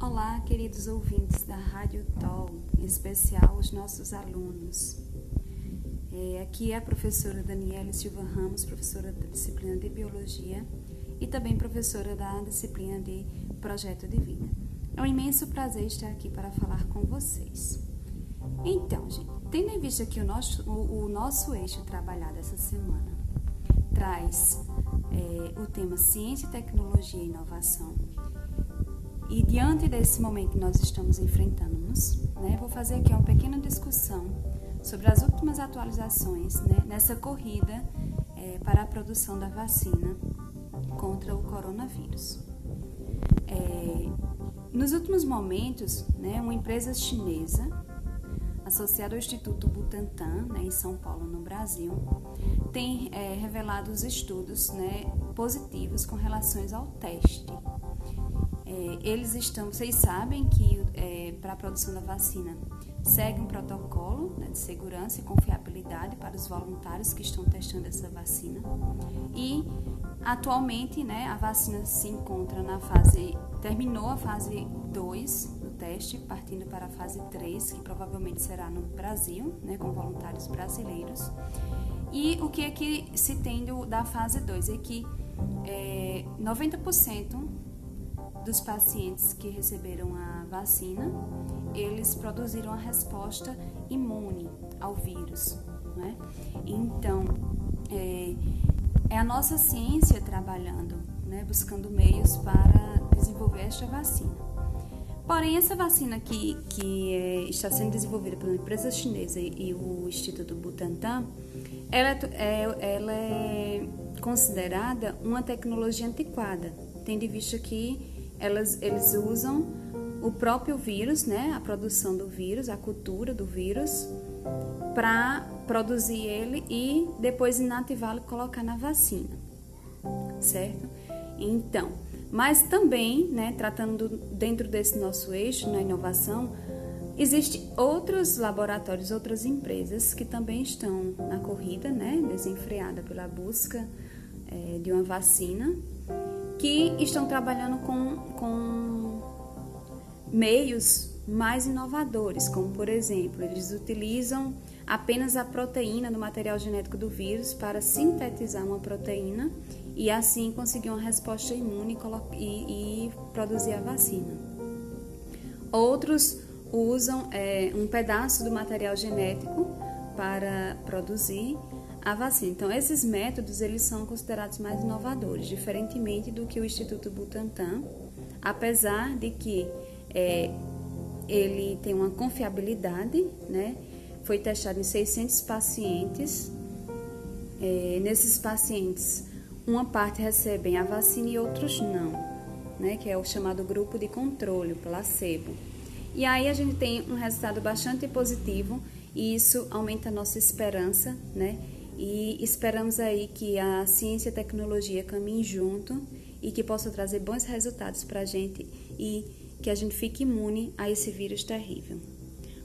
Olá, queridos ouvintes da Rádio TOL, em especial os nossos alunos. É, aqui é a professora Daniela Silva Ramos, professora da disciplina de Biologia e também professora da disciplina de Projeto de Vida. É um imenso prazer estar aqui para falar com vocês. Então, gente, tendo em vista que o nosso, o, o nosso eixo trabalhado essa semana traz é, o tema Ciência, Tecnologia e Inovação, e diante desse momento que nós estamos enfrentando, né, vou fazer aqui uma pequena discussão sobre as últimas atualizações né, nessa corrida é, para a produção da vacina contra o coronavírus. É, nos últimos momentos, né, uma empresa chinesa associada ao Instituto Butantan, né, em São Paulo, no Brasil, tem é, revelado os estudos né, positivos com relações ao teste é, eles estão, vocês sabem que é, para a produção da vacina segue um protocolo né, de segurança e confiabilidade para os voluntários que estão testando essa vacina. E atualmente, né, a vacina se encontra na fase, terminou a fase 2 do teste, partindo para a fase 3, que provavelmente será no Brasil, né, com voluntários brasileiros. E o que é que se tem do, da fase 2 é que é, 90% dos pacientes que receberam a vacina, eles produziram a resposta imune ao vírus. Né? Então, é, é a nossa ciência trabalhando, né, buscando meios para desenvolver esta vacina. Porém, essa vacina que, que é, está sendo desenvolvida pela empresa chinesa e, o Instituto Butantan, ela é, é, ela é considerada uma tecnologia antiquada, tendo em vista que elas, eles usam o próprio vírus, né, a produção do vírus, a cultura do vírus, para produzir ele e depois inativá-lo e colocar na vacina, certo? Então, mas também, né, tratando dentro desse nosso eixo na inovação, existem outros laboratórios, outras empresas que também estão na corrida, né, desenfreada pela busca é, de uma vacina que estão trabalhando com, com meios mais inovadores, como por exemplo, eles utilizam apenas a proteína do material genético do vírus para sintetizar uma proteína e assim conseguir uma resposta imune e, e produzir a vacina. Outros usam é, um pedaço do material genético para produzir a vacina. Então, esses métodos eles são considerados mais inovadores, diferentemente do que o Instituto Butantan, apesar de que é, ele tem uma confiabilidade, né? Foi testado em 600 pacientes. É, nesses pacientes, uma parte recebem a vacina e outros não, né? Que é o chamado grupo de controle, placebo. E aí a gente tem um resultado bastante positivo e isso aumenta a nossa esperança, né? E esperamos aí que a ciência e a tecnologia caminhem junto e que possa trazer bons resultados para a gente e que a gente fique imune a esse vírus terrível.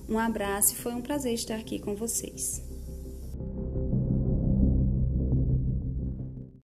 Um abraço e foi um prazer estar aqui com vocês.